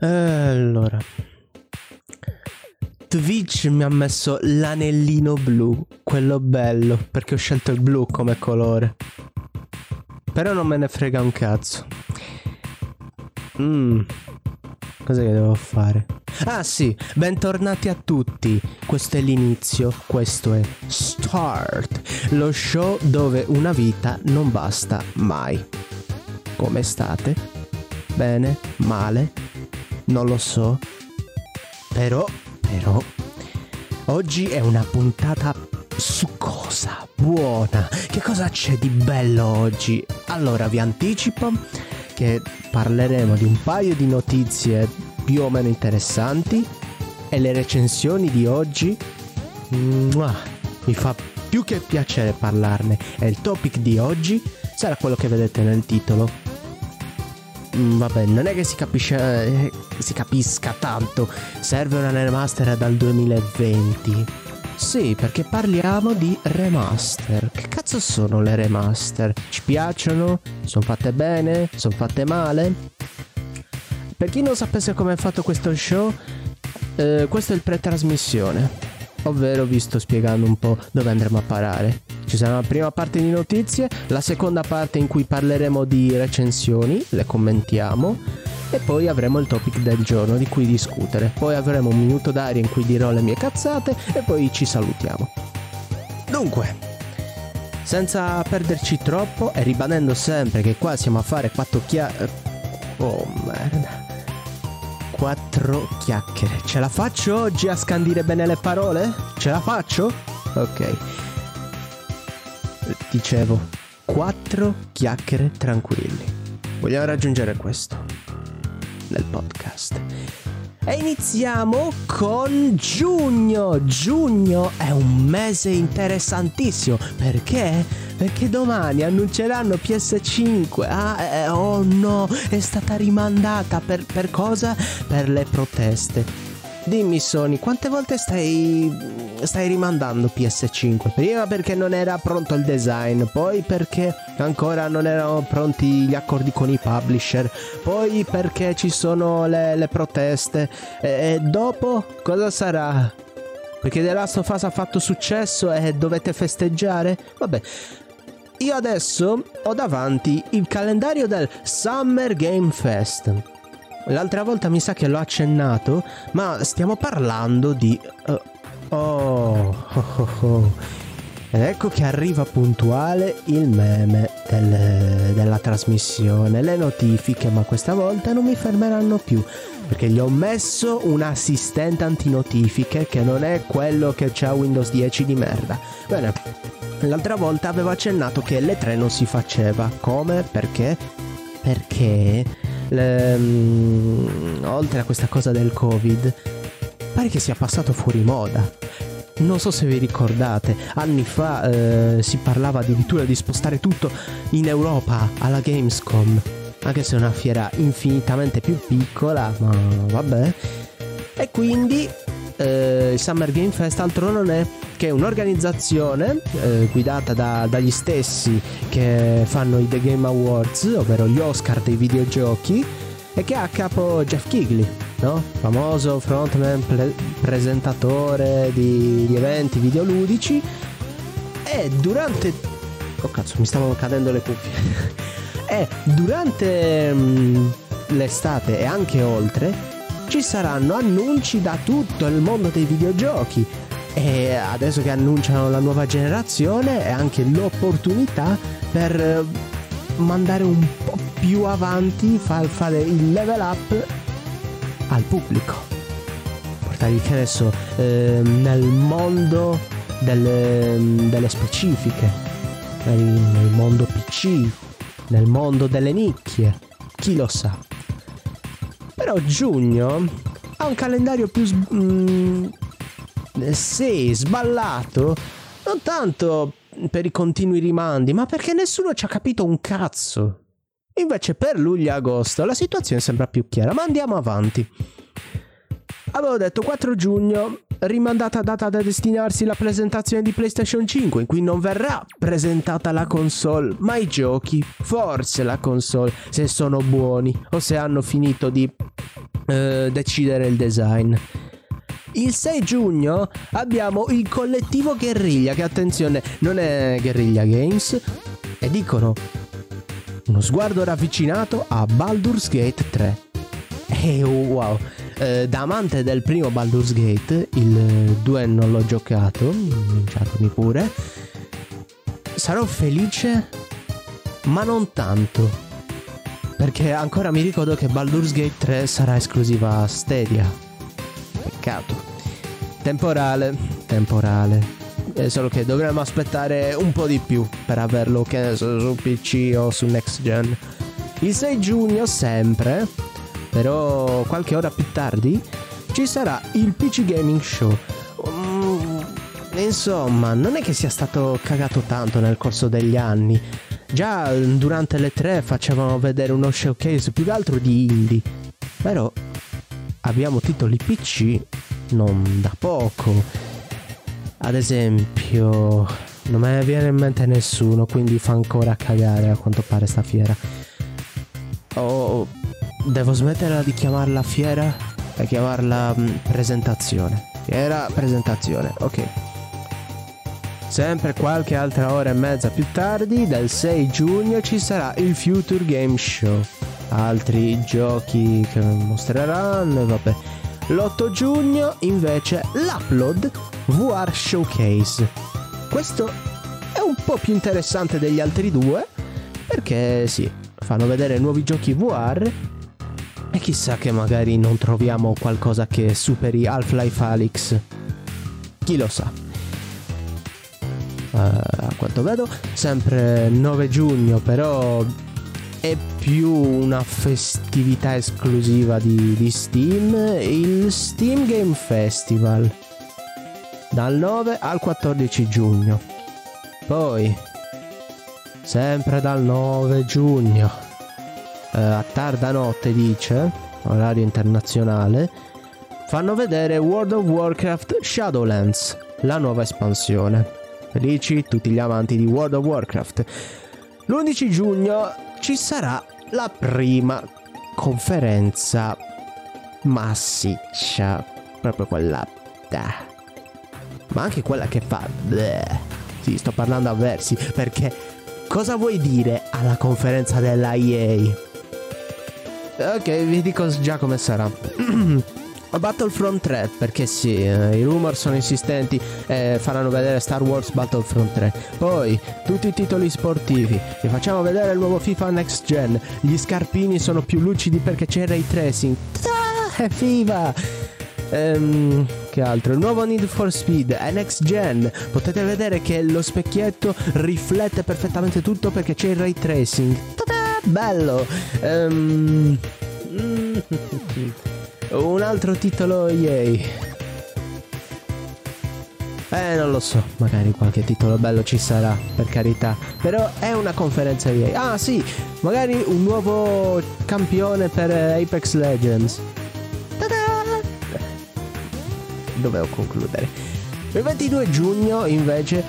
Allora. Twitch mi ha messo l'anellino blu, quello bello, perché ho scelto il blu come colore. Però non me ne frega un cazzo. Mmm. Cosa che devo fare? Ah sì, bentornati a tutti. Questo è l'inizio, questo è Start, lo show dove una vita non basta mai. Come state? Bene? Male? Non lo so. Però, però, oggi è una puntata succosa, buona. Che cosa c'è di bello oggi? Allora vi anticipo che parleremo di un paio di notizie più o meno interessanti e le recensioni di oggi mua, mi fa più che piacere parlarne e il topic di oggi sarà quello che vedete nel titolo. Mm, vabbè, non è che si capisce eh, si capisca tanto. Serve una remaster dal 2020. Sì, perché parliamo di remaster. Che cazzo sono le remaster? Ci piacciono? Sono fatte bene? Sono fatte male? Per chi non sapesse come è fatto questo show, eh, questo è il pre-trasmissione. Ovvero vi sto spiegando un po' dove andremo a parare. Ci sarà una prima parte di notizie, la seconda parte in cui parleremo di recensioni, le commentiamo e poi avremo il topic del giorno di cui discutere. Poi avremo un minuto d'aria in cui dirò le mie cazzate e poi ci salutiamo. Dunque, senza perderci troppo e ribanendo sempre che qua siamo a fare quattro chiacchiere... Oh merda. Quattro chiacchiere. Ce la faccio oggi a scandire bene le parole? Ce la faccio? Ok. Dicevo, quattro chiacchiere tranquilli. Vogliamo raggiungere questo nel podcast. E iniziamo con giugno. Giugno è un mese interessantissimo. Perché? Perché domani annunceranno PS5. Ah, eh, oh no, è stata rimandata. Per, per cosa? Per le proteste. Dimmi Sony, quante volte stai, stai rimandando PS5? Prima perché non era pronto il design, poi perché ancora non erano pronti gli accordi con i publisher, poi perché ci sono le, le proteste e, e dopo cosa sarà? Perché The Last of Us ha fatto successo e dovete festeggiare? Vabbè, io adesso ho davanti il calendario del Summer Game Fest. L'altra volta mi sa che l'ho accennato, ma stiamo parlando di... Uh, oh, oh, oh, oh. Ed ecco che arriva puntuale il meme del, della trasmissione, le notifiche, ma questa volta non mi fermeranno più perché gli ho messo un assistente antinotifiche che non è quello che c'ha Windows 10 di merda. Bene, l'altra volta avevo accennato che L3 non si faceva. Come? Perché? Perché le, um, oltre a questa cosa del covid, pare che sia passato fuori moda. Non so se vi ricordate, anni fa eh, si parlava addirittura di spostare tutto in Europa alla Gamescom, anche se è una fiera infinitamente più piccola, ma vabbè. E quindi eh, Summer Game Fest altro non è che un'organizzazione eh, guidata da, dagli stessi che fanno i The Game Awards, ovvero gli Oscar dei videogiochi, e che ha a capo Jeff Kigley, no? famoso frontman, pre- presentatore di, di eventi videoludici. E durante... Oh cazzo, mi stavano cadendo le cuffie. e durante mh, mm, l'estate e anche oltre ci saranno annunci da tutto il mondo dei videogiochi e adesso che annunciano la nuova generazione è anche l'opportunità per eh, mandare un po' più avanti, far fare il level up al pubblico. Portarli che adesso eh, nel mondo delle, delle specifiche, nel, nel mondo PC, nel mondo delle nicchie, chi lo sa. Però giugno ha un calendario più... Mm, eh, sì, sballato. Non tanto per i continui rimandi, ma perché nessuno ci ha capito un cazzo. Invece per luglio e agosto la situazione sembra più chiara, ma andiamo avanti. Avevo detto 4 giugno, rimandata data da destinarsi la presentazione di PlayStation 5, in cui non verrà presentata la console, ma i giochi, forse la console, se sono buoni o se hanno finito di eh, decidere il design. Il 6 giugno abbiamo il collettivo Guerriglia, che attenzione, non è Guerriglia Games, e dicono uno sguardo ravvicinato a Baldur's Gate 3. E wow, eh, da amante del primo Baldur's Gate, il 2 non l'ho giocato, cominciatemi pure. Sarò felice, ma non tanto. Perché ancora mi ricordo che Baldur's Gate 3 sarà esclusiva a Stadia. Peccato. Temporale, temporale. È solo che dovremmo aspettare un po' di più per averlo che ne so, su PC o su Next Gen. Il 6 giugno sempre però qualche ora più tardi ci sarà il PC Gaming Show. Mm, insomma, non è che sia stato cagato tanto nel corso degli anni. Già durante le tre facevano vedere uno showcase più che altro di indie. Però abbiamo titoli PC non da poco. Ad esempio, non ne viene in mente nessuno, quindi fa ancora cagare a quanto pare sta fiera. Oh, Devo smetterla di chiamarla fiera e chiamarla mh, mm, presentazione. Fiera, presentazione, ok. Sempre qualche altra ora e mezza più tardi, dal 6 giugno, ci sarà il Future Game Show. Altri giochi che mostreranno vabbè. L'8 giugno invece l'Upload VR Showcase. Questo è un po' più interessante degli altri due perché sì, fanno vedere nuovi giochi VR e chissà che magari non troviamo qualcosa che superi Half-Life Alyx. Chi lo sa. Uh, a quanto vedo, sempre 9 giugno, però è più una festività esclusiva di, di Steam, il Steam Game Festival. Dal 9 al 14 giugno. Poi, sempre dal 9 giugno eh, a tarda notte dice, orario internazionale, fanno vedere World of Warcraft Shadowlands, la nuova espansione. Felici tutti gli amanti di World of Warcraft. L'11 giugno ci sarà la prima conferenza massiccia, proprio quella... Ma anche quella che fa... Sì, sto parlando a versi, perché cosa vuoi dire alla conferenza della EA? Ok, vi dico già come sarà. Battlefront 3, perché sì, eh, i rumor sono insistenti, eh, faranno vedere Star Wars Battlefront 3. Poi, tutti i titoli sportivi, vi facciamo vedere il nuovo FIFA Next Gen. Gli scarpini sono più lucidi perché c'è il ray tracing. Ah, viva! Ehm, che altro? Il nuovo Need for Speed è next gen. Potete vedere che lo specchietto riflette perfettamente tutto perché c'è il ray tracing. Ta-da! Bello. Um, un altro titolo, yay. Eh, non lo so, magari qualche titolo bello ci sarà, per carità. Però è una conferenza EA. Ah, sì, magari un nuovo campione per Apex Legends. Ta-da! Dovevo concludere. Il 22 giugno, invece,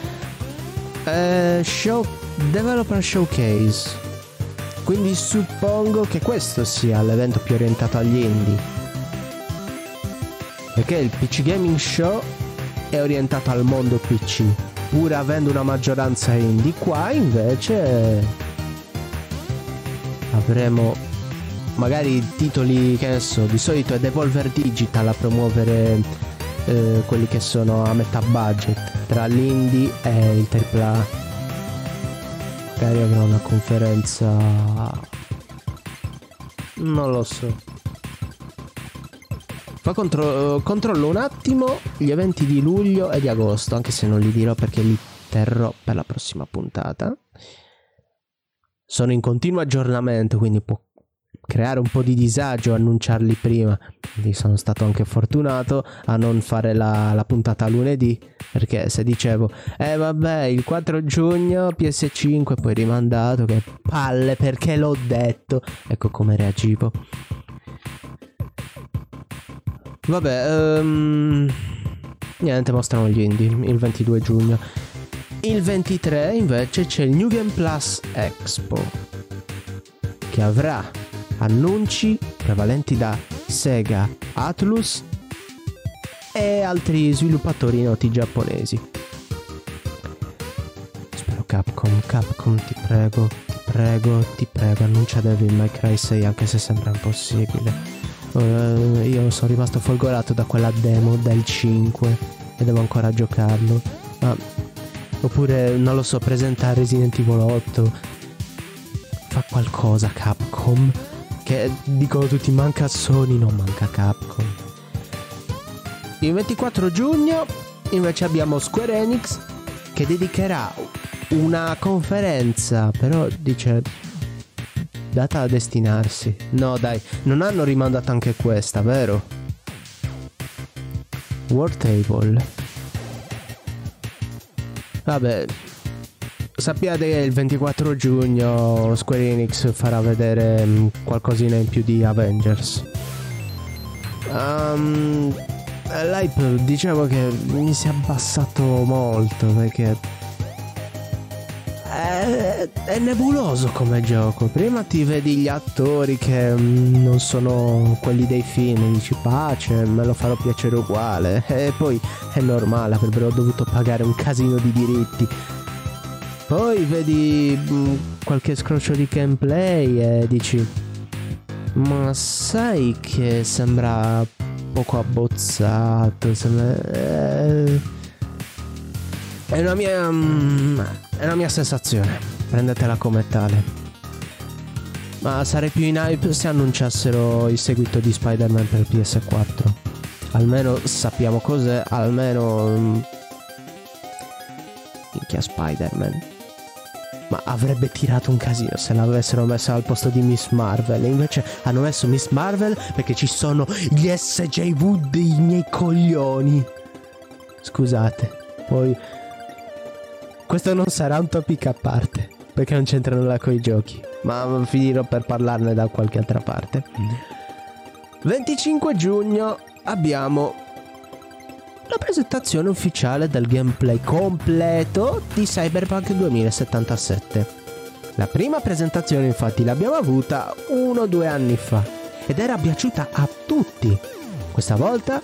eh, show, Developer Showcase. Quindi suppongo che questo sia l'evento più orientato agli indie. Perché il PC Gaming Show è orientato al mondo PC, pur avendo una maggioranza indie. Qua invece avremo magari titoli che ne so, di solito è Devolver Digital a promuovere eh, quelli che sono a metà budget tra l'indie e il AAA magari avrà una conferenza. Non lo so. Fa contro- controllo un attimo gli eventi di luglio e di agosto anche se non li dirò perché li terrò per la prossima puntata. Sono in continuo aggiornamento quindi può creare un po' di disagio annunciarli prima. Quindi sono stato anche fortunato a non fare la, la, puntata lunedì. Perché se dicevo, eh vabbè, il 4 giugno PS5 poi rimandato, che palle perché l'ho detto. Ecco come reagivo. Vabbè, um, niente, mostrano gli indie il 22 giugno. Il 23 invece c'è il New Game Plus Expo che avrà annunci prevalenti da Sega, Atlus e altri sviluppatori noti giapponesi. Spero Capcom, Capcom ti prego, ti prego, ti prego, annuncia Devil May Cry 6 anche se sembra impossibile. Uh, io sono rimasto folgorato da quella demo del 5 e devo ancora giocarlo. Ma oppure non lo so, presentare Resident Evil 8. Fa qualcosa Capcom. Che dicono tutti manca Sony, non manca Capcom. Il 24 giugno invece abbiamo Square Enix che dedicherà una conferenza, però dice data a destinarsi. No, dai, non hanno rimandato anche questa, vero? War Table. Vabbè, sappiate che il 24 giugno Square Enix farà vedere mm, qualcosina in più di Avengers. Um, L'hype diciamo che mi si è abbassato molto perché è, è, nebuloso come gioco. Prima ti vedi gli attori che mm, non sono quelli dei film, dici pace, me lo farò piacere uguale. E poi è normale, avrebbero dovuto pagare un casino di diritti. Poi vedi mh, mm, qualche scroccio di gameplay e dici ma sai che sembra poco abbozzato, sembra... Eh... È una mia... Mm, è una mia sensazione. Prendetela come tale. Ma sarei più in hype se annunciassero il seguito di Spider-Man per PS4. Almeno sappiamo cos'è, almeno... Mm, minchia Spider-Man ma avrebbe tirato un casino se l'avessero messo al posto di Miss Marvel. E invece hanno messo Miss Marvel perché ci sono gli SJV dei miei coglioni. Scusate, poi questo non sarà un topic a parte perché non c'entra nulla con i giochi, ma finirò per parlarne da qualche altra parte. 25 giugno abbiamo la presentazione ufficiale del gameplay completo di Cyberpunk 2077. La prima presentazione infatti l'abbiamo avuta uno o due anni fa ed era piaciuta a tutti. Questa volta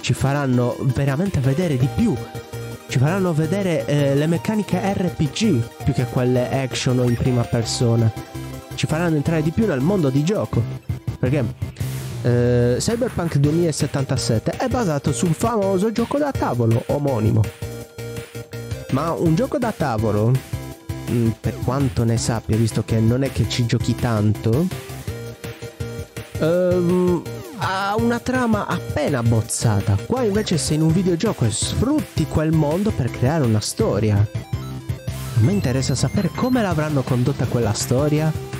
ci faranno veramente vedere di più. Ci faranno vedere eh, le meccaniche RPG più che quelle action o in prima persona. Ci faranno entrare di più nel mondo di gioco. Perché eh, Cyberpunk 2077 è basato sul famoso gioco da tavolo omonimo. Ma un gioco da tavolo, mm, per quanto ne sappia, visto che non è che ci giochi tanto, ehm, ha una trama appena bozzata. Qua invece sei in un videogioco e sfrutti quel mondo per creare una storia. A me interessa sapere come l'avranno condotta quella storia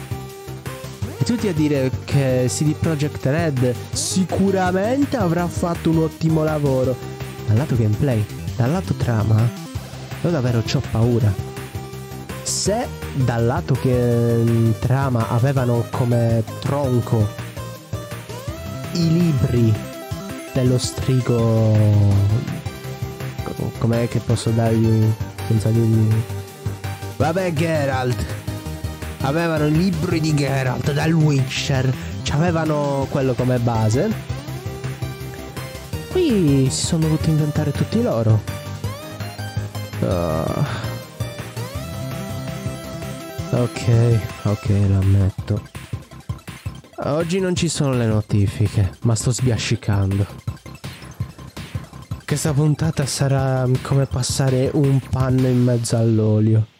e tutti a dire che CD Projekt Red sicuramente avrà fatto un ottimo lavoro. Dal lato gameplay, dal lato trama, io davvero ho paura. Se dal lato che trama avevano come tronco i libri dello strigo com'è che posso dargli senza dirgli vabbè Geralt avevano i libri di Geralt dal Witcher, avevano quello come base. Qui si sono dovuti inventare tutti loro. Uh. Ok, ok, lo ammetto. Oggi non ci sono le notifiche, ma sto sbiascicando. Questa puntata sarà come passare un panno in mezzo all'olio.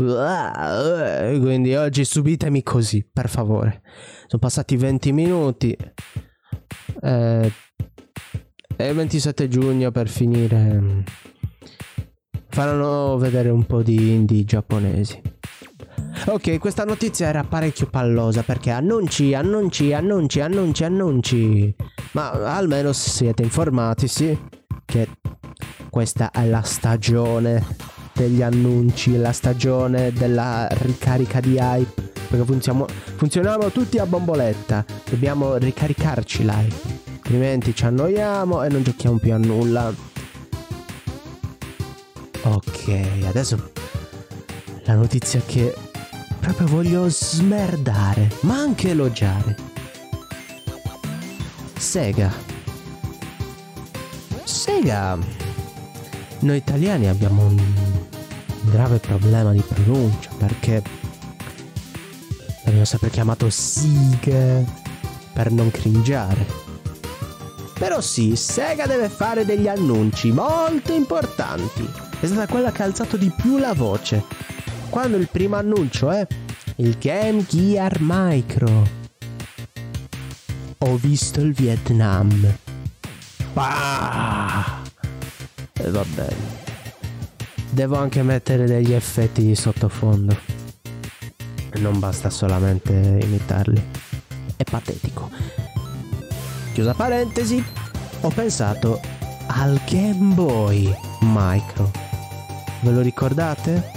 Quindi oggi subitemi così, per favore. Sono passati 20 minuti. Eh, è il 27 giugno per finire. Faranno vedere un po' di indie giapponesi. Ok, questa notizia era parecchio pallosa perché annunci, annunci, annunci, annunci, annunci. Ma almeno siete informati, sì, che questa è la stagione degli annunci, la stagione della ricarica di hype. Perché funziamo, funzioniamo tutti a bomboletta. Dobbiamo ricaricarci l'hype. Altrimenti ci annoiamo e non giochiamo più a nulla. Ok, adesso la notizia che proprio voglio smerdare, ma anche elogiare. Sega. Sega. Noi italiani abbiamo un grave problema di pronuncia perché abbiamo sempre chiamato Siga per non cringiare. Però sì, Sega deve fare degli annunci molto importanti. È stata quella che ha alzato di più la voce. Quando il primo annuncio è il Game Gear Micro. Ho visto il Vietnam. Bah! E va bene. Devo anche mettere degli effetti di sottofondo. Non basta solamente imitarli. È patetico. Chiusa parentesi, ho pensato al Game Boy Micro. Ve lo ricordate?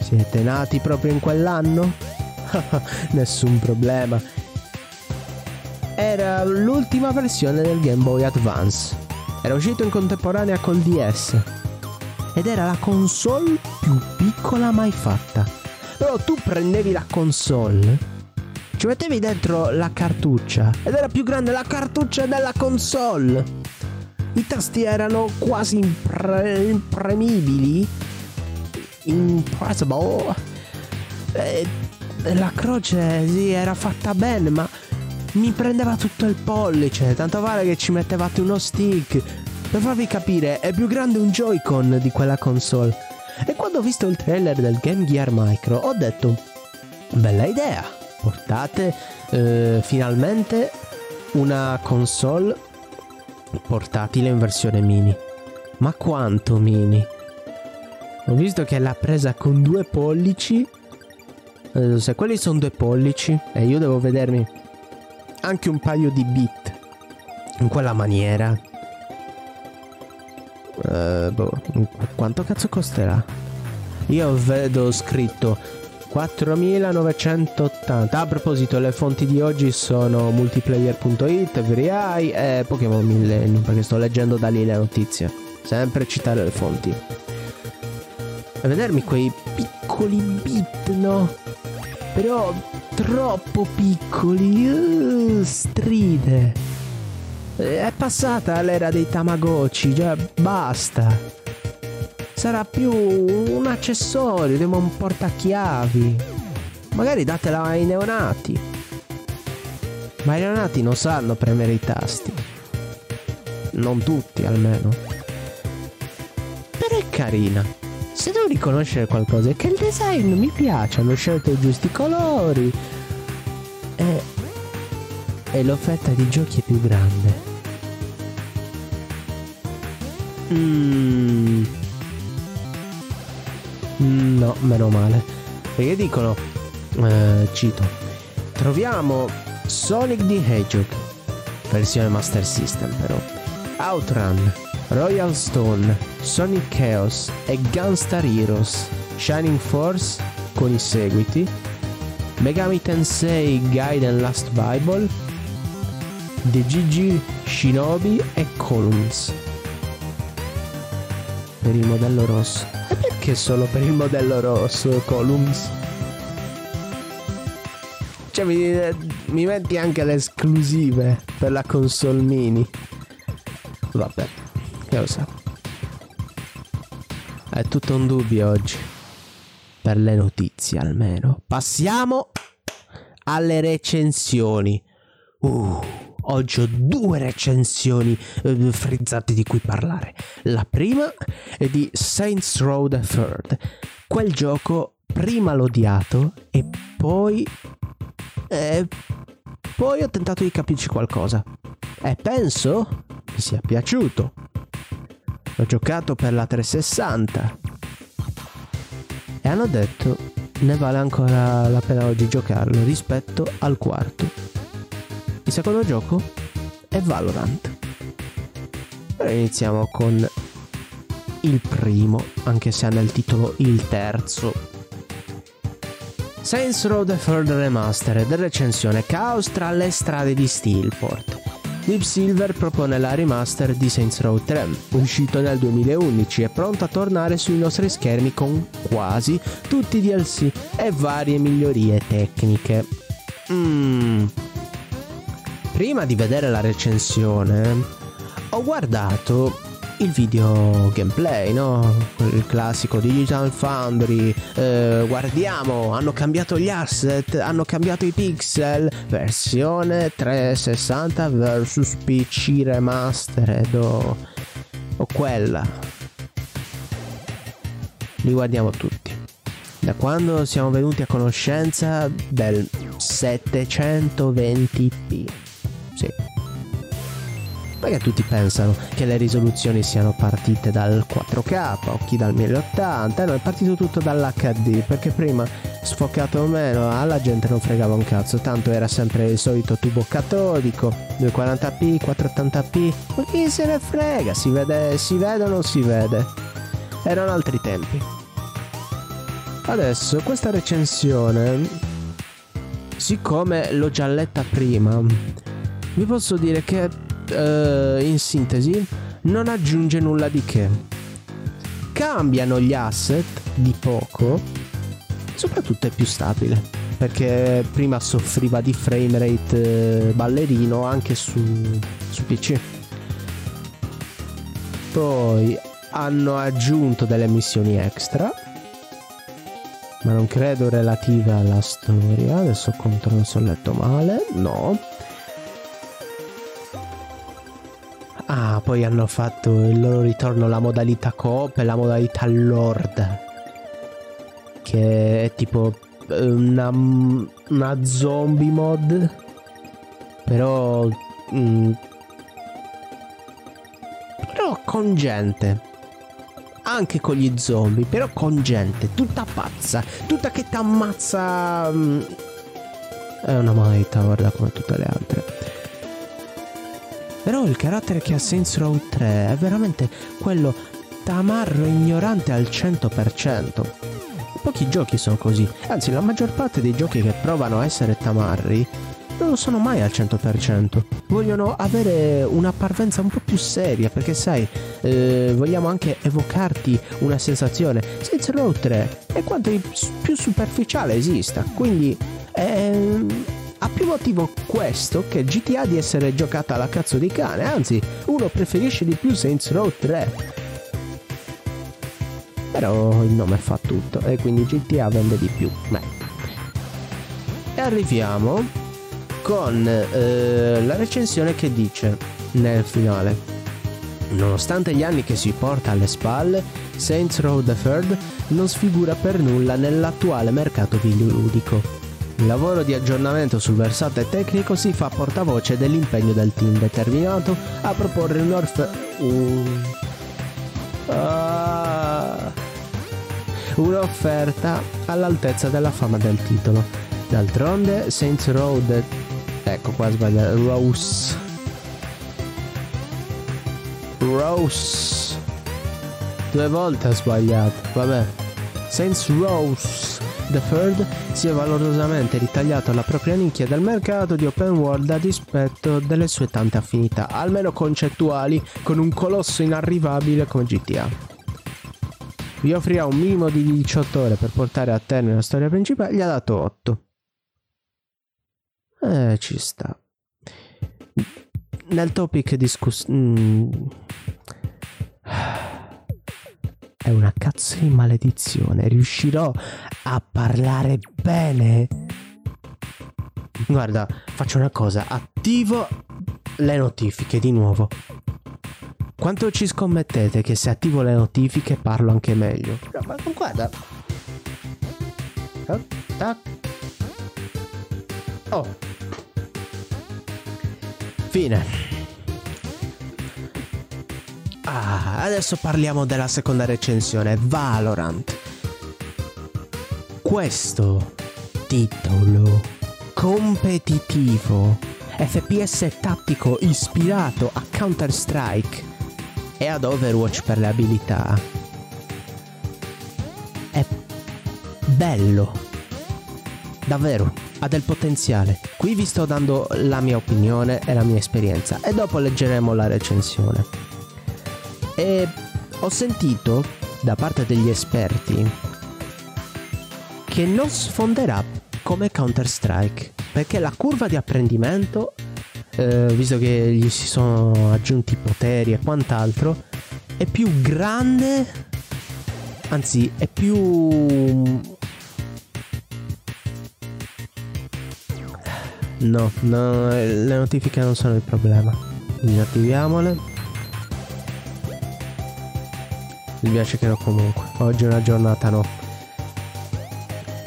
Siete nati proprio in quell'anno? Nessun problema. Era l'ultima versione del Game Boy Advance. Era uscito in contemporanea col DS. Ed era la console più piccola mai fatta. Però tu prendevi la console ci mettevi dentro la cartuccia ed era più grande la cartuccia della console. I tasti erano quasi impre- impremibili. Impressible. E la croce sì, era fatta bene, ma mi prendeva tutto il pollice. Tanto vale che ci mettevate uno stick. Per farvi capire, è più grande un Joy-Con di quella console. E quando ho visto il trailer del Game Gear Micro, ho detto: Bella idea portate eh, finalmente una console portatile in versione mini. Ma quanto mini? Ho visto che l'ha presa con due pollici. Eh, se quelli sono due pollici e io devo vedermi anche un paio di bit in quella maniera. Uh, boh, quanto cazzo costerà? Io vedo scritto 4980. A proposito, le fonti di oggi sono multiplayer.it, VRI e Pokémon Millennium, perché sto leggendo da lì le notizie. Sempre citare le fonti. A vedermi quei piccoli bit, no? Però troppo piccoli. Uh, stride. È passata l'era dei Tamagotchi, già basta sarà più un accessorio, un portachiavi. Magari datela ai neonati. Ma i neonati non sanno premere i tasti. Non tutti almeno. Però è carina. Se devo riconoscere qualcosa è che il design mi piace, hanno scelto i giusti colori. E, l'offerta di giochi è più grande. Mmm No, meno male. Perché dicono, eh, cito, troviamo Sonic the Hedgehog, versione Master System però, Outrun, Royal Stone, Sonic Chaos e Gunstar Heroes, Shining Force con i seguiti, Megami Tensei Gaiden Last Bible, The GG Shinobi e Columns per il modello rosso che solo per il modello rosso Columns. Cioè mi, mi metti anche le esclusive per la console mini. Vabbè, che lo so. È tutto un dubbio oggi. Per le notizie almeno. Passiamo alle recensioni. Uh. Oggi ho due recensioni eh, frizzate di cui parlare. La prima è di Saints Row the Third. Quel gioco prima l'ho odiato e poi... Eh, poi ho tentato di capirci qualcosa. E penso mi sia piaciuto. L'ho giocato per la 360. E hanno detto ne vale ancora la pena oggi giocarlo rispetto al quarto. Il secondo gioco è Valorant. Ora iniziamo con il primo, anche se ha nel titolo il terzo. Saints Row The Third Remastered, recensione Chaos tra le strade di Steelport. Deep Silver propone la remaster di Saints Row 3, uscito nel 2011 e pronto a tornare sui nostri schermi con quasi tutti i DLC e varie migliorie tecniche. Mmm, prima di vedere la recensione, ho guardato il video gameplay, no? Il classico Digital Foundry. Eh, guardiamo, hanno cambiato gli asset, hanno cambiato i pixel. Versione 360 vs PC remastered o, o quella. Li guardiamo tutti. Da quando siamo venuti a conoscenza del 720p. Sì, perché tutti pensano che le risoluzioni siano partite dal 4K o chi dal 1080, no, è partito tutto dall'HD, perché prima sfocato o meno alla gente non fregava un cazzo, tanto era sempre il solito tubo catodico, 240p, 480p, ma chi se ne frega, si vede, si vede o non si vede. Erano altri tempi. Adesso questa recensione, siccome l'ho già letta prima, vi posso dire che uh, in sintesi, non aggiunge nulla di che. Cambiano gli asset di poco, soprattutto è più stabile, perché prima soffriva di frame rate eh, ballerino anche su, su PC. Poi hanno aggiunto delle missioni extra, ma non credo relative alla storia. Adesso controllo se ho letto male. No. Ah, poi hanno fatto il loro ritorno la modalità coop e la modalità lord. Che è tipo eh, una, una zombie mod. Però... Mm, però con gente. Anche con gli zombie, però con gente. Tutta pazza. Tutta che ti ammazza... Mm, è una modalità, guarda come tutte le altre. Però il carattere che ha Saints Row 3 è veramente quello tamarro ignorante al 100%. Pochi giochi sono così, anzi la maggior parte dei giochi che provano a essere tamarri non lo sono mai al 100%. Vogliono avere una parvenza un po' più seria perché sai, eh, vogliamo anche evocarti una sensazione. Saints Row 3 è quanto più superficiale esista, quindi... Eh, ha più motivo questo che GTA di essere giocata alla cazzo di cane, anzi, uno preferisce di più Saints Row 3. Però il nome fa tutto e quindi GTA vende di più. Beh. E arriviamo con eh, la recensione che dice nel finale. Nonostante gli anni che si porta alle spalle, Saints Row the Third non sfigura per nulla nell'attuale mercato videoludico il lavoro di aggiornamento sul versante tecnico si fa portavoce dell'impegno del team determinato a proporre un'orf... Un... Uh... un'offerta all'altezza della fama del titolo. D'altronde Saints Row the... ecco qua sbagliato. Rose. Rose. Due volte ha sbagliato. Vabbè. Saints Rose The Third si è valorosamente ritagliato la propria nicchia del mercato di open world a dispetto delle sue tante affinità, almeno concettuali, con un colosso inarrivabile come GTA. Vi offrirà un minimo di 18 ore per portare a termine la storia principale, gli ha dato 8. Eh, ci sta. Nel topic discuss... Mm è una cazzo di maledizione. Riuscirò a parlare bene? Guarda, faccio una cosa, attivo le notifiche di nuovo. Quanto ci scommettete che se attivo le notifiche parlo anche meglio? Ma guarda. Oh. Fine. Ah, adesso parliamo della seconda recensione, Valorant. Questo titolo competitivo, FPS tattico ispirato a Counter-Strike e ad Overwatch per le abilità. È bello. Davvero, ha del potenziale. Qui vi sto dando la mia opinione e la mia esperienza e dopo leggeremo la recensione. E ho sentito da parte degli esperti che non sfonderà come Counter-Strike perché la curva di apprendimento eh, visto che gli si sono aggiunti poteri e quant'altro, è più grande, anzi è più... No, no, le notifiche non sono il problema. Disattiviamole. Mi piace che no comunque. Oggi è una giornata no.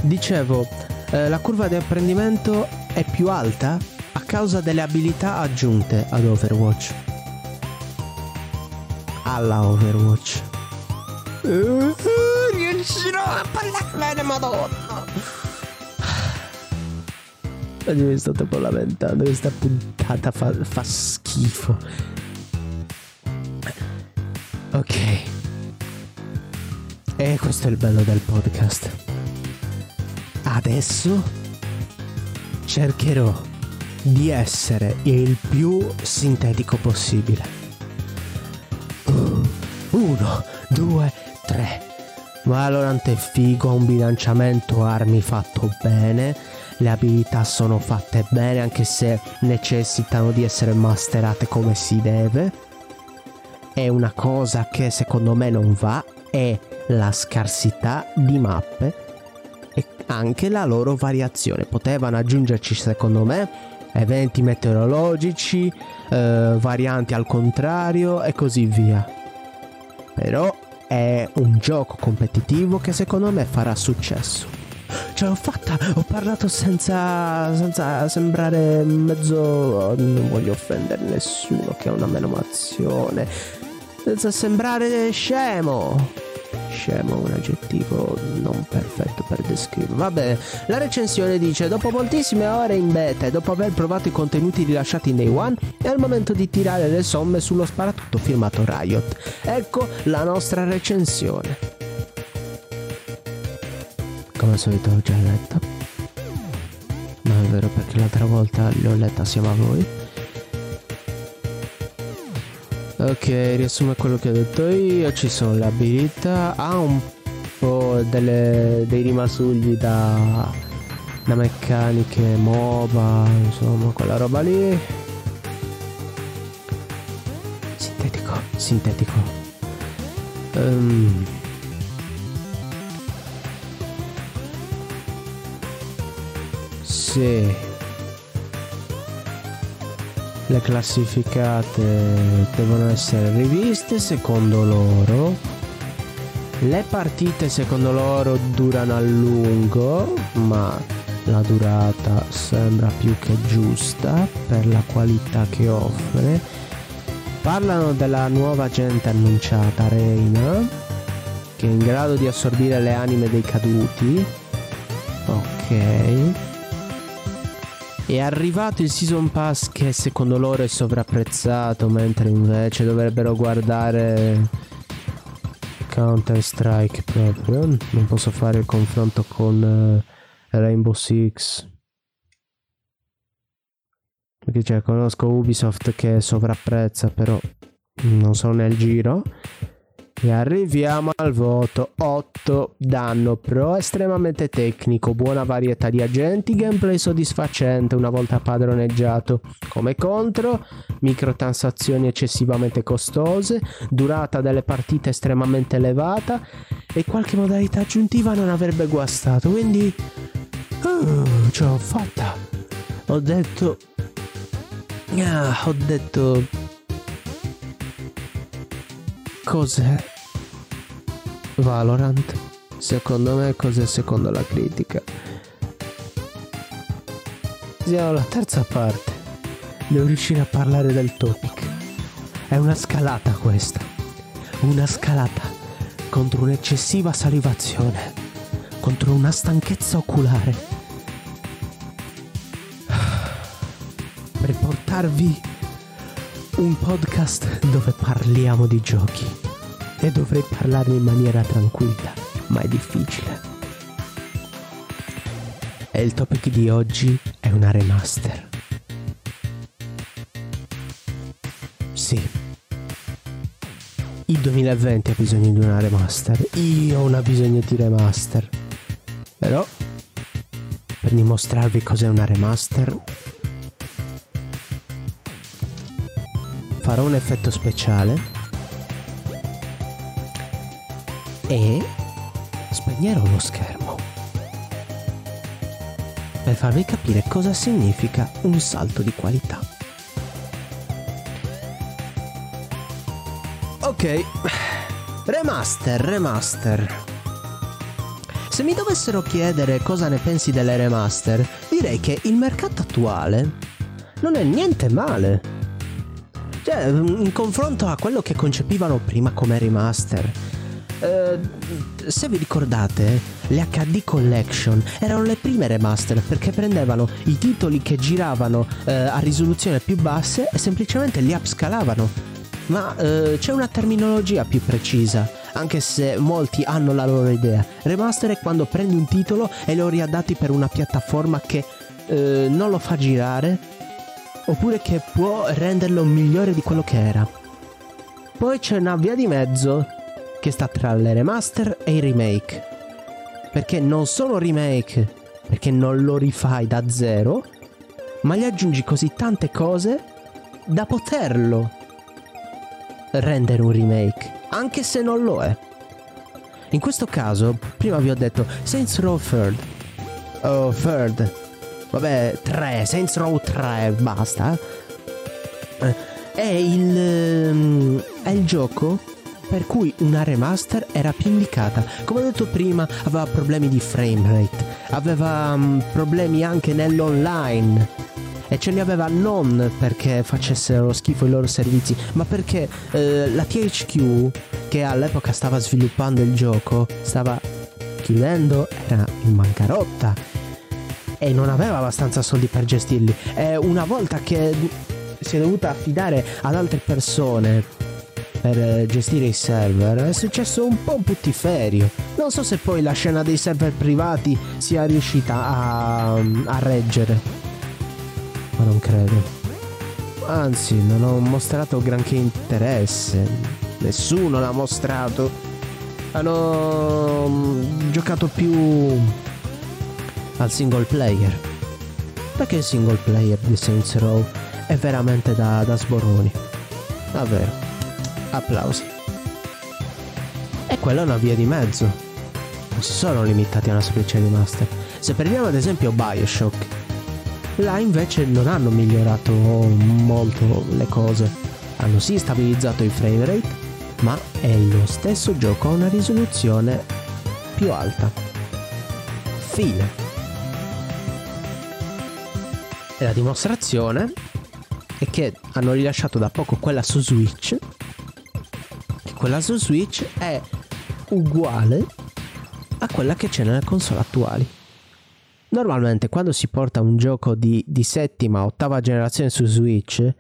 Dicevo, eh, la curva di apprendimento è più alta a causa delle abilità aggiunte ad Overwatch. Alla Overwatch. Uh, riuscirò a parlare bene, madonna. Oggi mi sto un po' lamentando, questa puntata fa, fa schifo. E questo è il bello del podcast. Adesso cercherò di essere il più sintetico possibile. Uno, due, tre. Valorant è figo, ha un bilanciamento armi fatto bene, le abilità sono fatte bene anche se necessitano di essere masterate come si deve. È una cosa che secondo me non va è la scarsità di mappe e anche la loro variazione. Potevano aggiungerci secondo me eventi meteorologici, eh, varianti al contrario e così via. Però è un gioco competitivo che secondo me farà successo. Ce l'ho fatta, ho parlato senza, senza sembrare mezzo... non voglio offendere nessuno che ha una menomazione. Senza sembrare scemo scemo, un aggettivo non perfetto per descriverlo. Vabbè, la recensione dice: Dopo moltissime ore in beta e dopo aver provato i contenuti rilasciati in Day One, è il momento di tirare le somme sullo sparatutto firmato Riot. Ecco la nostra recensione. Come al solito l'ho già letta. No, è vero perché l'altra volta l'ho letta assieme a voi. Ok, riassume quello che ho detto io, ci sono le abilità, ha un po' delle, dei rimasugli da, da meccaniche, MOBA, insomma, quella roba lì. Sintetico, sintetico. Um, sì le classificate devono essere riviste secondo loro. Le partite secondo loro durano a lungo ma la durata sembra più che giusta per la qualità che offre. Parlano della nuova gente annunciata Reina che è in grado di assorbire le anime dei caduti. Ok è arrivato il Season Pass che secondo loro è sovrapprezzato, mentre invece dovrebbero guardare Counter Strike proprio. Non posso fare il confronto con uh, Rainbow Six. Perché cioè, conosco Ubisoft che sovrapprezza, però non sono nel giro. E arriviamo al voto 8 danno pro estremamente tecnico, buona varietà di agenti, gameplay soddisfacente una volta padroneggiato. Come contro, microtransazioni eccessivamente costose, durata delle partite estremamente elevata e qualche modalità aggiuntiva non avrebbe guastato. Quindi uh, ce l'ho fatta. Ho detto ah, ho detto Cos'è Valorant? Secondo me cos'è secondo la critica? Siamo alla terza parte. Devo riuscire a parlare del topic. È una scalata questa. Una scalata contro un'eccessiva salivazione. Contro una stanchezza oculare. Per portarvi un podcast dove parliamo di giochi e dovrei parlarne in maniera tranquilla, ma è difficile. E il topic di oggi è una remaster. Sì. Il 2020 ha bisogno di una remaster. Io ho una bisogno di remaster. Però, per dimostrarvi cos'è una remaster, farò un effetto speciale e spegnerò lo schermo per farvi capire cosa significa un salto di qualità. Ok, remaster, remaster. Se mi dovessero chiedere cosa ne pensi delle remaster, direi che il mercato attuale non è niente male. Cioè, in confronto a quello che concepivano prima come remaster. Eh, se vi ricordate, le HD Collection erano le prime remaster perché prendevano i titoli che giravano eh, a risoluzione più basse e semplicemente li upscalavano. Ma eh, c'è una terminologia più precisa anche se molti hanno la loro idea. Remaster è quando prendi un titolo e lo riadatti per una piattaforma che eh, non lo fa girare oppure che può renderlo migliore di quello che era. Poi c'è una via di mezzo che sta tra le remaster e i remake. Perché non sono remake, perché non lo rifai da zero, ma gli aggiungi così tante cose da poterlo rendere un remake anche se non lo è. In questo caso, prima vi ho detto Saints Row Third. Oh, Third. Vabbè, 3, Saints Row 3, basta. È il, ehm, è il gioco per cui una remaster era più indicata. Come ho detto prima, aveva problemi di frame rate, aveva um, problemi anche nell'online e ce li aveva non perché facessero schifo i loro servizi, ma perché eh, la THQ che all'epoca stava sviluppando il gioco stava chiudendo, era in bancarotta e non aveva abbastanza soldi per gestirli. E una volta che si è dovuta affidare ad altre persone per gestire i server è successo un po' un puttiferio. Non so se poi la scena dei server privati sia riuscita a, a reggere ma non credo. Anzi, non ho mostrato granché interesse. Nessuno l'ha mostrato. Hanno mm, giocato più al single player. Perché il single player di Saints Row è veramente da, da sboroni. Davvero. Applausi. E quella è una via di mezzo. Non si sono limitati a una semplice remaster. Se prendiamo ad esempio Bioshock, Là invece non hanno migliorato molto le cose. Hanno sì stabilizzato il frame rate, ma è lo stesso gioco a una risoluzione più alta. Fine. E la dimostrazione è che hanno rilasciato da poco quella su Switch. Che quella su Switch è uguale a quella che c'è nelle console attuali. Normalmente quando si porta un gioco di, di settima, ottava generazione su Switch,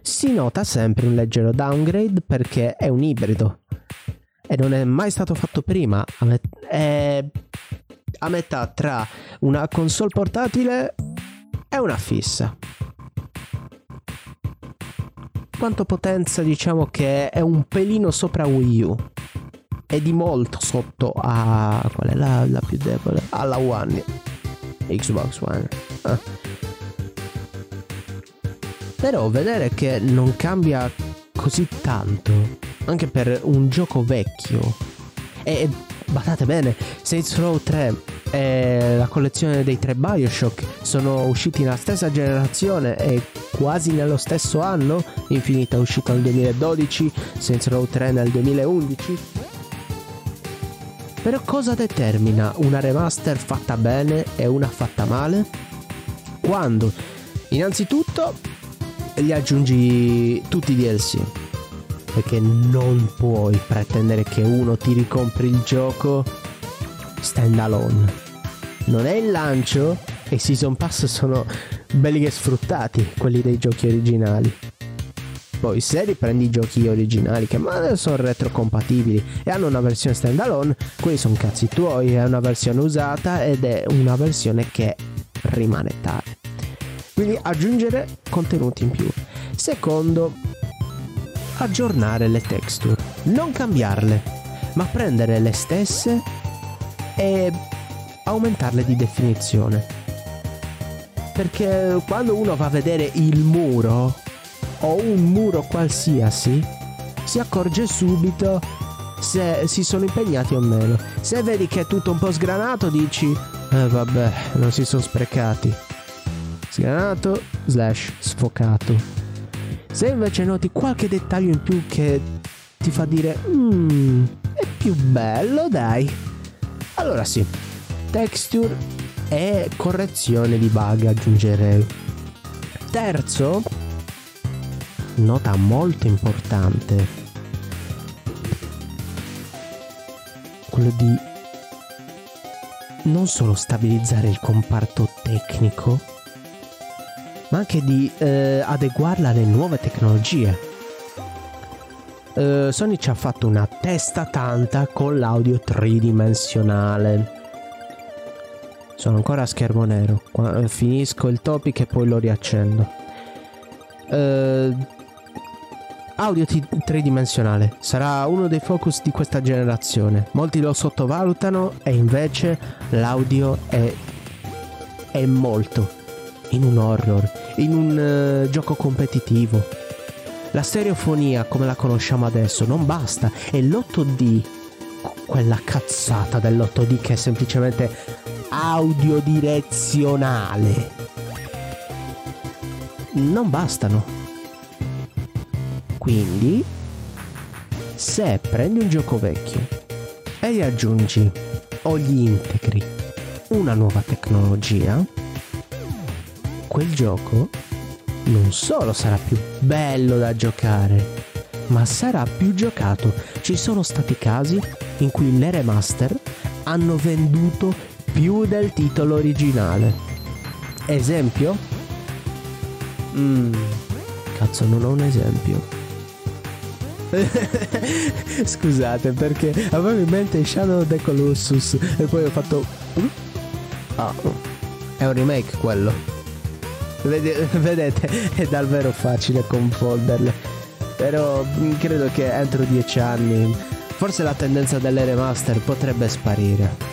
si nota sempre un leggero downgrade perché è un ibrido e non è mai stato fatto prima. A met- è a metà tra una console portatile e una fissa. Quanto potenza diciamo che è un pelino sopra Wii U e di molto sotto a qual è la, la più debole? Alla One. Xbox One. Ah. Però vedere che non cambia così tanto, anche per un gioco vecchio, e badate bene, Saints Row 3 e la collezione dei tre Bioshock sono usciti nella stessa generazione e quasi nello stesso anno, Infinita è uscito nel 2012, Saints Row 3 nel 2011 però cosa determina una remaster fatta bene e una fatta male? Quando? Innanzitutto gli aggiungi tutti i DLC. Perché non puoi pretendere che uno ti ricompri il gioco stand alone. Non è il lancio e i season pass sono belli che sfruttati, quelli dei giochi originali. Poi se riprendi i giochi originali che ma sono retrocompatibili e hanno una versione standalone, quelli sono cazzi tuoi, è una versione usata ed è una versione che rimane tale. Quindi aggiungere contenuti in più. Secondo, aggiornare le texture, non cambiarle, ma prendere le stesse e aumentarle di definizione. Perché quando uno va a vedere il muro o un muro qualsiasi, si accorge subito se si sono impegnati o meno. Se vedi che è tutto un po' sgranato, dici, eh vabbè, non si sono sprecati. Sgranato slash sfocato. Se invece noti qualche dettaglio in più che ti fa dire, mmm, è più bello, dai. Allora sì, texture e correzione di bug aggiungerei. Terzo, nota molto importante quello di non solo stabilizzare il comparto tecnico, ma anche di eh, adeguarla alle nuove tecnologie. Uh, Sony ci ha fatto una testa tanta con l'audio tridimensionale. Sono ancora a schermo nero. Qua, finisco il topic e poi lo riaccendo. Uh, audio t- tridimensionale sarà uno dei focus di questa generazione. Molti lo sottovalutano e invece l'audio è, è molto in un horror, in un uh, gioco competitivo. La stereofonia come la conosciamo adesso non basta e l'8D, quella cazzata dell'8D che è semplicemente audio direzionale, non bastano quindi, se prendi un gioco vecchio e gli aggiungi o gli integri una nuova tecnologia, quel gioco non solo sarà più bello da giocare, ma sarà più giocato. Ci sono stati casi in cui le remaster hanno venduto più del titolo originale. Esempio? Mmm, cazzo, non ho un esempio. Scusate perché avevo in mente Shadow of the Colossus e poi ho fatto... Ah, è un remake quello. Vedete, è davvero facile confonderle. Però mm, credo che entro dieci anni forse la tendenza delle remaster potrebbe sparire.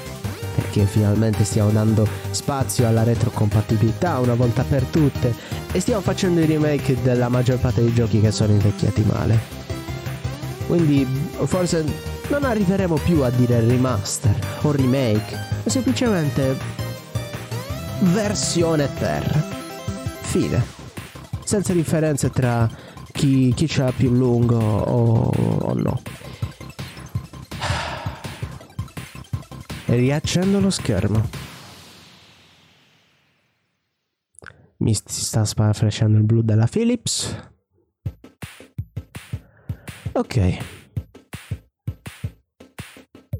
Perché finalmente stiamo dando spazio alla retrocompatibilità una volta per tutte e stiamo facendo i remake della maggior parte dei giochi che sono invecchiati male. Quindi forse non arriveremo più a dire remaster o remake, ma semplicemente versione per. Fine. Senza differenze tra chi, chi ce l'ha più lungo o, o no. Riaccendo lo schermo. Mi sta sparafrescendo il blu della Philips. Ok.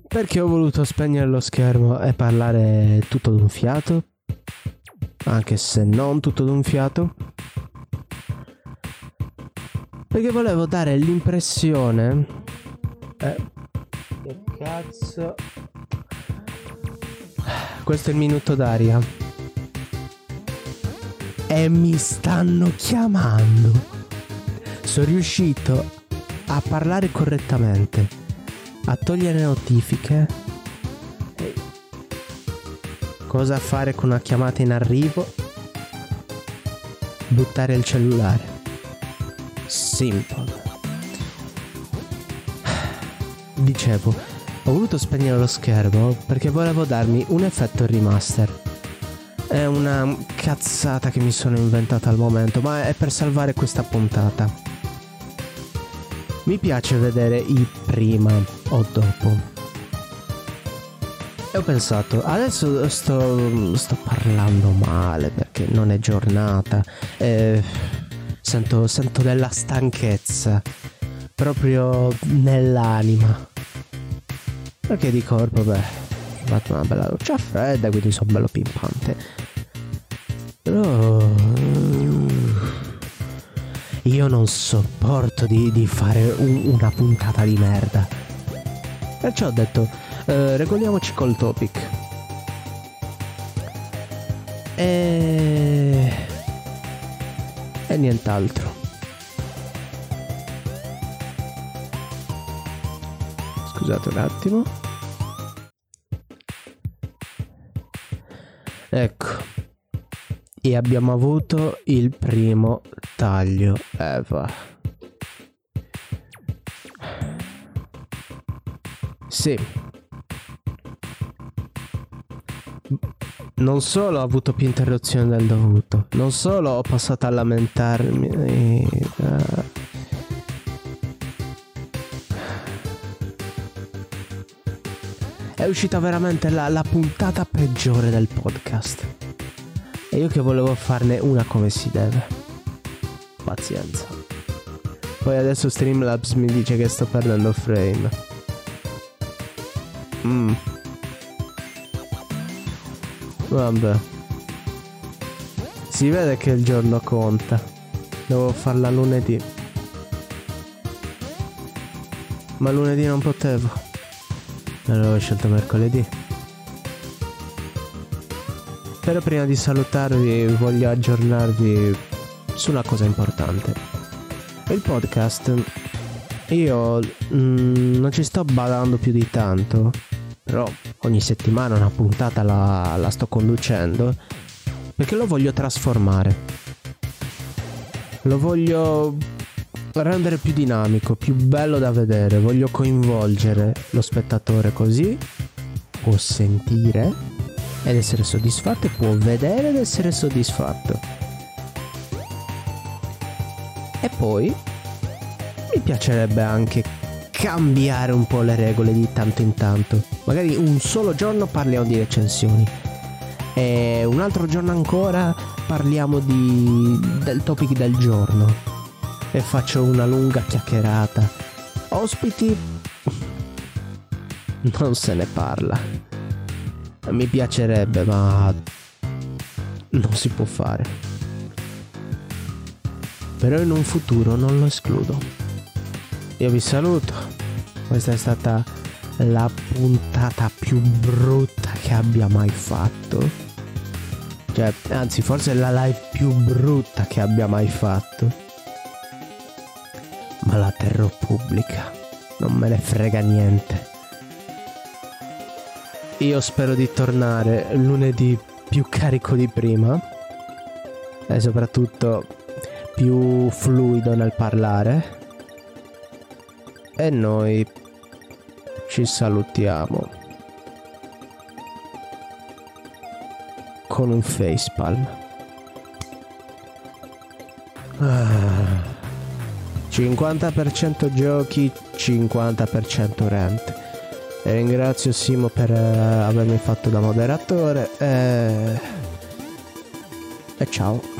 Perché ho voluto spegnere lo schermo e parlare tutto d'un fiato? Anche se non tutto d'un fiato? Perché volevo dare l'impressione... Eh, che cazzo... Questo è il minuto d'aria. E mi stanno chiamando. Sono riuscito a parlare correttamente, a togliere notifiche, cosa fare con una chiamata in arrivo, buttare il cellulare. Simple. Dicevo, ho voluto spegnere lo schermo perché volevo darmi un effetto remaster. È una cazzata che mi sono inventata al momento, ma è per salvare questa puntata. Mi piace vedere i prima o dopo. E ho pensato, adesso sto, sto parlando male perché non è giornata. Eh, sento, sento della stanchezza proprio nell'anima. Perché di corpo, beh, ho fatto una bella doccia fredda, quindi sono bello pimpante. Però io non sopporto di, di fare un, una puntata di merda. Perciò ho detto, eh, regoliamoci col topic. E... e nient'altro. Scusate un attimo. Ecco. E abbiamo avuto il primo taglio. Eh va. Sì. Non solo ho avuto più interruzioni del dovuto, non solo ho passato a lamentarmi. Eh, è uscita veramente la, la puntata peggiore del podcast. E io che volevo farne una come si deve. Pazienza. Poi adesso Streamlabs mi dice che sto perdendo frame. Mm. Vabbè. Si vede che il giorno conta. Devo farla lunedì. Ma lunedì non potevo. Ho scelto mercoledì. Però prima di salutarvi voglio aggiornarvi su una cosa importante. Il podcast io mm, non ci sto badando più di tanto, però ogni settimana una puntata la, la sto conducendo perché lo voglio trasformare. Lo voglio rendere più dinamico, più bello da vedere, voglio coinvolgere lo spettatore così può sentire ed essere soddisfatto e può vedere ed essere soddisfatto. E poi mi piacerebbe anche cambiare un po' le regole di tanto in tanto. Magari un solo giorno parliamo di recensioni e un altro giorno ancora parliamo di, del topic del giorno e faccio una lunga chiacchierata. Ospiti non se ne parla. Mi piacerebbe, ma non si può fare. Però in un futuro non lo escludo. Io vi saluto. Questa è stata la puntata più brutta che abbia mai fatto. Cioè, anzi, forse la live più brutta che abbia mai fatto. La terrò pubblica. Non me ne frega niente. Io spero di tornare lunedì più carico di prima e soprattutto più fluido nel parlare. E noi ci salutiamo con un facepalm. Ah, 50% giochi, 50% rent. E ringrazio Simo per eh, avermi fatto da moderatore e, e ciao.